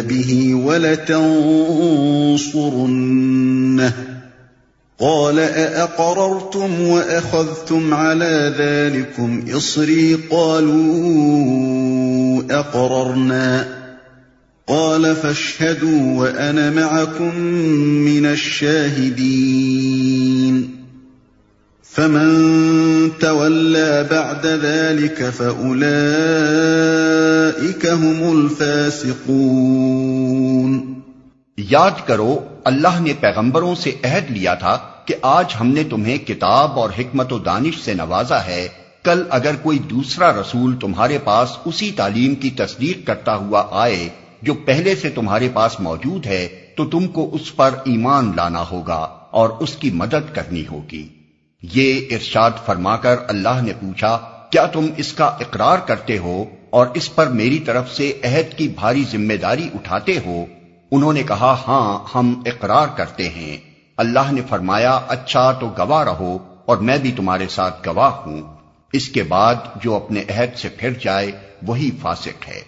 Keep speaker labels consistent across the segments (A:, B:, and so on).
A: بِهِ وَلَتَنصُرُنَّهُ قَالَ أَأَقْرَرْتُمْ وَأَخَذْتُمْ عَلَىٰ ذَٰلِكُمْ إِصْرِي قَالُوا أَقْرَرْنَا قال فاشهدوا وأنا معكم من الشاهدين فمن تولى بعد ذلك فأولئك هم الفاسقون۔
B: یاد کرو، اللہ نے پیغمبروں سے عہد لیا تھا کہ آج ہم نے تمہیں کتاب اور حکمت و دانش سے نوازا ہے۔ کل اگر کوئی دوسرا رسول تمہارے پاس اسی تعلیم کی تصدیق کرتا ہوا آئے جو پہلے سے تمہارے پاس موجود ہے، تو تم کو اس پر ایمان لانا ہوگا اور اس کی مدد کرنی ہوگی۔ یہ ارشاد فرما کر اللہ نے پوچھا، کیا تم اس کا اقرار کرتے ہو اور اس پر میری طرف سے عہد کی بھاری ذمہ داری اٹھاتے ہو؟ انہوں نے کہا ہاں ہم اقرار کرتے ہیں۔ اللہ نے فرمایا اچھا تو گواہ رہو اور میں بھی تمہارے ساتھ گواہ ہوں۔ اس کے بعد جو اپنے عہد سے پھر جائے، وہی فاسق ہے۔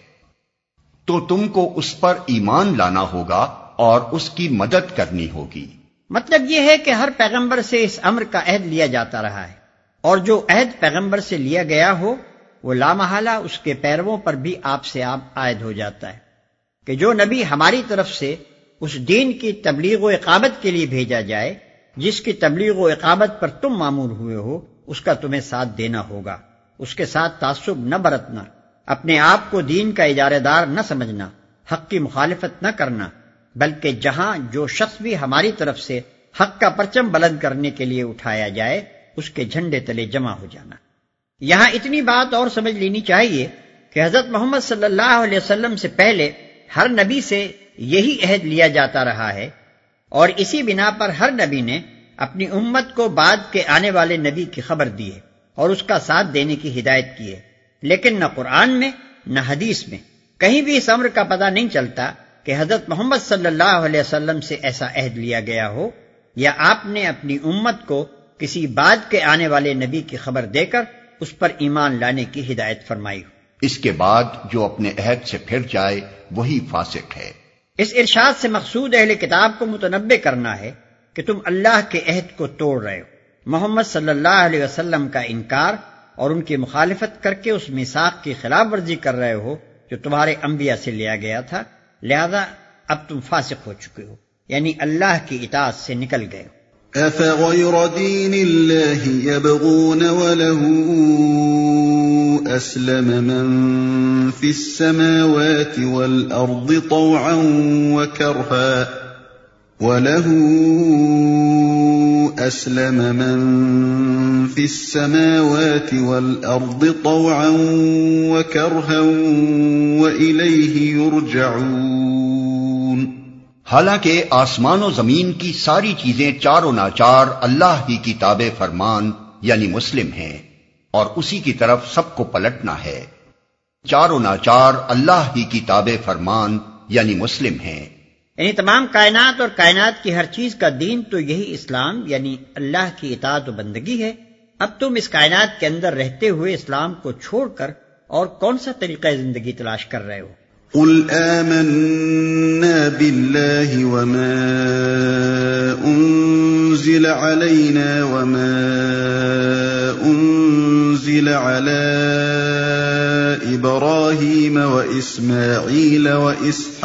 B: تو تم کو اس پر ایمان لانا ہوگا اور اس کی مدد کرنی ہوگی۔
C: مطلب یہ ہے کہ ہر پیغمبر سے اس امر کا عہد لیا جاتا رہا ہے اور جو عہد پیغمبر سے لیا گیا ہو، وہ لامحالہ اس کے پیرووں پر بھی آپ سے آپ عائد ہو جاتا ہے کہ جو نبی ہماری طرف سے اس دین کی تبلیغ و اقامت کے لیے بھیجا جائے، جس کی تبلیغ و اقامت پر تم معمول ہوئے ہو، اس کا تمہیں ساتھ دینا ہوگا۔ اس کے ساتھ تعصب نہ برتنا، اپنے آپ کو دین کا اجارے دار نہ سمجھنا، حق کی مخالفت نہ کرنا۔ بلکہ جہاں جو شخص بھی ہماری طرف سے حق کا پرچم بلند کرنے کے لیے اٹھایا جائے، اس کے جھنڈے تلے جمع ہو جانا۔ یہاں اتنی بات اور سمجھ لینی چاہیے کہ حضرت محمد صلی اللہ علیہ وسلم سے پہلے ہر نبی سے یہی عہد لیا جاتا رہا ہے اور اسی بنا پر ہر نبی نے اپنی امت کو بعد کے آنے والے نبی کی خبر دی ہے اور اس کا ساتھ دینے کی ہدایت کی ہے۔ لیکن نہ قرآن میں، نہ حدیث میں کہیں بھی اس امر کا پتہ نہیں چلتا کہ حضرت محمد صلی اللہ علیہ وسلم سے ایسا عہد لیا گیا ہو یا آپ نے اپنی امت کو کسی بعد کے آنے والے نبی کی خبر دے کر اس پر ایمان لانے کی ہدایت فرمائی ہو۔
B: اس کے بعد جو اپنے عہد سے پھر جائے وہی فاسق ہے۔
C: اس ارشاد سے مقصود اہل کتاب کو متنبع کرنا ہے کہ تم اللہ کے عہد کو توڑ رہے ہو۔ محمد صلی اللہ علیہ وسلم کا انکار اور ان کی مخالفت کر کے اس مساق کی خلاف ورزی کر رہے ہو جو تمہارے انبیاء سے لیا گیا تھا۔ لہذا اب تم فاسق ہو چکے ہو یعنی اللہ کی اطاعت سے نکل گئے ہو۔
A: أَفَغَيْرَ دِينِ اللَّهِ يَبْغُونَ وَلَهُ أَسْلَمَ مَن فِي السَّمَاوَاتِ وَالْأَرْضِ طَوْعًا وَكَرْهًا وَلَهُ أَسْلَمَ مَن فِي السَّمَاوَاتِ وَالْأَرْضِ طَوْعًا وَكَرْهًا وَإِلَيْهِ يُرْجَعُونَ.
B: حالانکہ آسمان و زمین کی ساری چیزیں چار و ناچار اللہ ہی کی تاب فرمان یعنی مسلم ہیں اور اسی کی طرف سب کو پلٹنا ہے۔ چار و ناچار اللہ ہی کی تاب فرمان یعنی مسلم ہیں۔
C: یعنی تمام کائنات اور کائنات کی ہر چیز کا دین تو یہی اسلام یعنی اللہ کی اطاعت و بندگی ہے۔ اب تم اس کائنات کے اندر رہتے ہوئے اسلام کو چھوڑ کر اور کون سا طریقہ زندگی تلاش کر رہے ہو؟
A: قل آمنا بالله وما أنزل علينا وما أنزل على إبراهيم وإسماعيل وإسحاق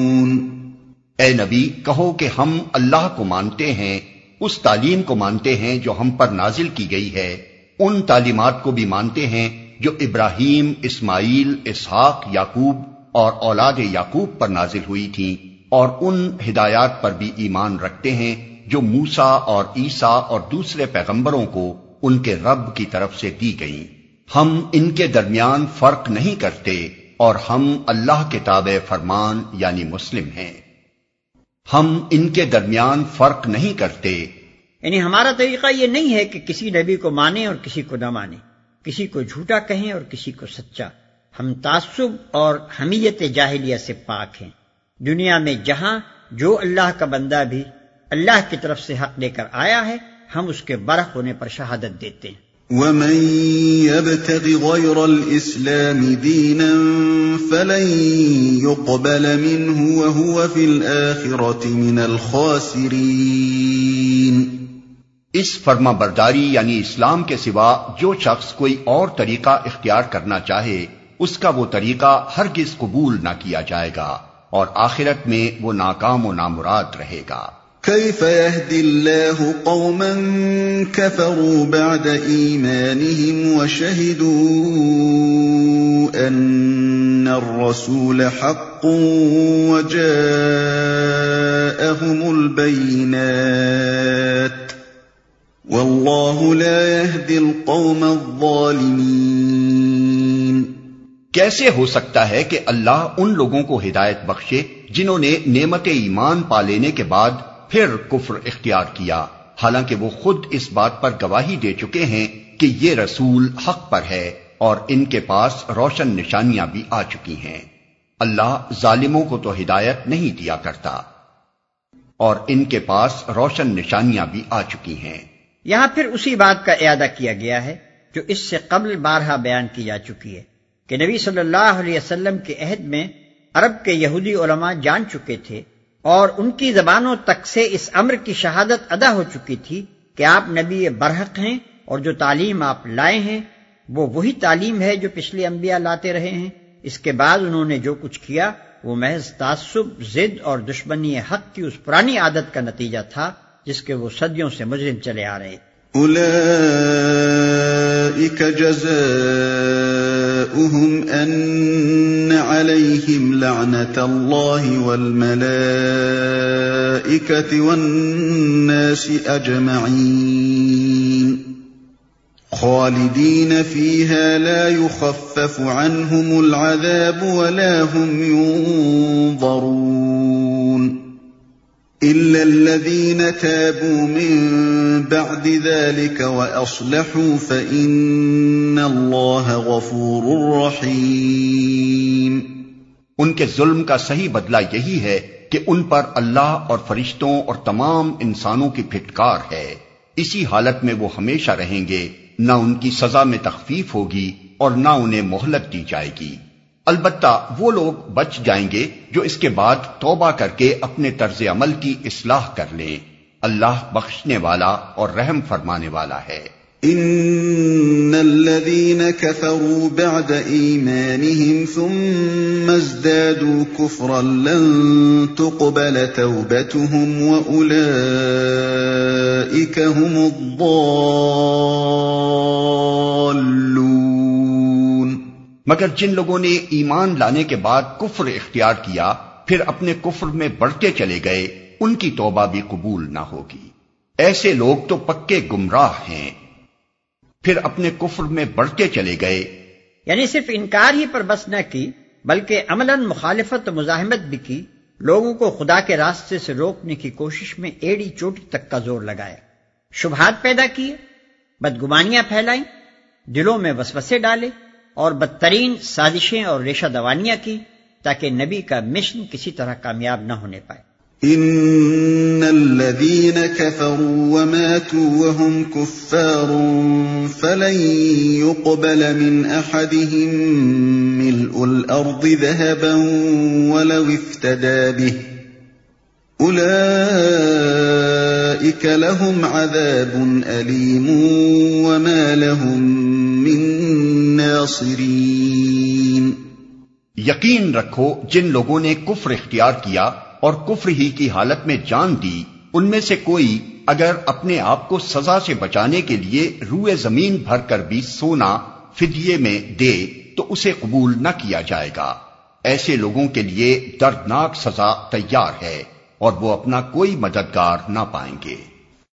B: اے نبی، کہو کہ ہم اللہ کو مانتے ہیں، اس تعلیم کو مانتے ہیں جو ہم پر نازل کی گئی ہے۔ ان تعلیمات کو بھی مانتے ہیں جو ابراہیم، اسماعیل، اسحاق، یعقوب اور اولاد یعقوب پر نازل ہوئی تھیں۔ اور ان ہدایات پر بھی ایمان رکھتے ہیں جو موسا اور عیسا اور دوسرے پیغمبروں کو ان کے رب کی طرف سے دی گئیں۔ ہم ان کے درمیان فرق نہیں کرتے اور ہم اللہ کے تابع فرمان یعنی مسلم ہیں۔ ہم ان کے درمیان فرق نہیں کرتے۔
C: یعنی ہمارا طریقہ یہ نہیں ہے کہ کسی نبی کو مانے اور کسی کو نہ مانے کسی کو جھوٹا کہیں اور کسی کو سچا۔ ہم تعصب اور حمیت جاہلیہ سے پاک ہیں۔ دنیا میں جہاں جو اللہ کا بندہ بھی اللہ کی طرف سے حق لے کر آیا ہے، ہم اس کے برق ہونے پر شہادت دیتے ہیں۔
A: ومن يبتغ غير الإسلام دينا فلن يقبل منه وهو في الآخرة من الخاسرين۔
B: اس فرما برداری یعنی اسلام کے سوا جو شخص کوئی اور طریقہ اختیار کرنا چاہے، اس کا وہ طریقہ ہرگز قبول نہ کیا جائے گا اور آخرت میں وہ ناکام و نامراد رہے گا۔
A: كيف يهدي الله قوما كفروا بعد إيمانهم وشهدوا أن الرسول حق وجاءهم البينات والله لا يهدي القوم الظالمين
B: کیسے ہو سکتا ہے کہ اللہ ان لوگوں کو ہدایت بخشے جنہوں نے نعمت ایمان پا لینے کے بعد پھر کفر اختیار کیا۔ حالانکہ وہ خود اس بات پر گواہی دے چکے ہیں کہ یہ رسول حق پر ہے اور ان کے پاس روشن نشانیاں بھی آ چکی ہیں۔ اللہ ظالموں کو تو ہدایت نہیں دیا کرتا اور ان کے پاس روشن نشانیاں بھی آ چکی ہیں۔
C: یہاں پھر اسی بات کا اعادہ کیا گیا ہے جو اس سے قبل بارہا بیان کی جا چکی ہے کہ نبی صلی اللہ علیہ وسلم کے عہد میں عرب کے یہودی علماء جان چکے تھے اور ان کی زبانوں تک سے اس امر کی شہادت ادا ہو چکی تھی کہ آپ نبی برحق ہیں اور جو تعلیم آپ لائے ہیں، وہ وہی تعلیم ہے جو پچھلے انبیاء لاتے رہے ہیں۔ اس کے بعد انہوں نے جو کچھ کیا، وہ محض تعصب، ضد اور دشمنی حق کی اس پرانی عادت کا نتیجہ تھا، جس کے وہ صدیوں سے مجرم چلے آ رہے۔
A: جزاؤهم أن عليهم لعنة الله والملائكة والناس أجمعين خالدين فيها لا يخفف عنهم العذاب ولا هم ينظرون إلا الذين تابوا من بعد ذلك وأصلحوا فإن الله غفور رحيم۔
B: ان کے ظلم کا صحیح بدلہ یہی ہے کہ ان پر اللہ اور فرشتوں اور تمام انسانوں کی پھٹکار ہے۔ اسی حالت میں وہ ہمیشہ رہیں گے، نہ ان کی سزا میں تخفیف ہوگی اور نہ انہیں مہلت دی جائے گی۔ البتہ وہ لوگ بچ جائیں گے جو اس کے بعد توبہ کر کے اپنے طرز عمل کی اصلاح کر لیں۔ اللہ بخشنے والا اور رحم فرمانے والا ہے۔
A: ان الذين كفروا بعد ايمانهم ثم ازدادوا كفرا لن تقبل توبتهم واولئك هم الضالون۔
B: مگر جن لوگوں نے ایمان لانے کے بعد کفر اختیار کیا پھر اپنے کفر میں بڑھتے چلے گئے۔ ان کی توبہ بھی قبول نہ ہوگی۔ ایسے لوگ تو پکے گمراہ ہیں۔ پھر اپنے کفر میں بڑھتے چلے گئے۔
C: یعنی صرف انکار ہی پر بس نہ کی، بلکہ عمل مخالفت و مزاحمت بھی کی، لوگوں کو خدا کے راستے سے روکنے کی کوشش میں ایڑی چوٹی تک کا زور لگایا۔ شبہات پیدا کیے، بدگمانیاں پھیلائیں، دلوں میں وسوسے ڈالے اور بدترین سازشیں اور ریشہ دوانیاں کی تاکہ نبی کا مشن کسی طرح کامیاب نہ ہونے پائے۔
A: ان الذين كفروا وماتوا وهم كفار فلن يقبل من احدهم ملء الارض ذهبا ولو افتدى به اولئك لهم عذاب الیم وما لهم من ناصرین
B: یقین رکھو جن لوگوں نے کفر اختیار کیا اور کفر ہی کی حالت میں جان دی، ان میں سے کوئی اگر اپنے آپ کو سزا سے بچانے کے لیے روئے زمین بھر کر بھی سونا فدیے میں دے، تو اسے قبول نہ کیا جائے گا۔ ایسے لوگوں کے لیے دردناک سزا تیار ہے اور وہ اپنا کوئی مددگار نہ پائیں گے۔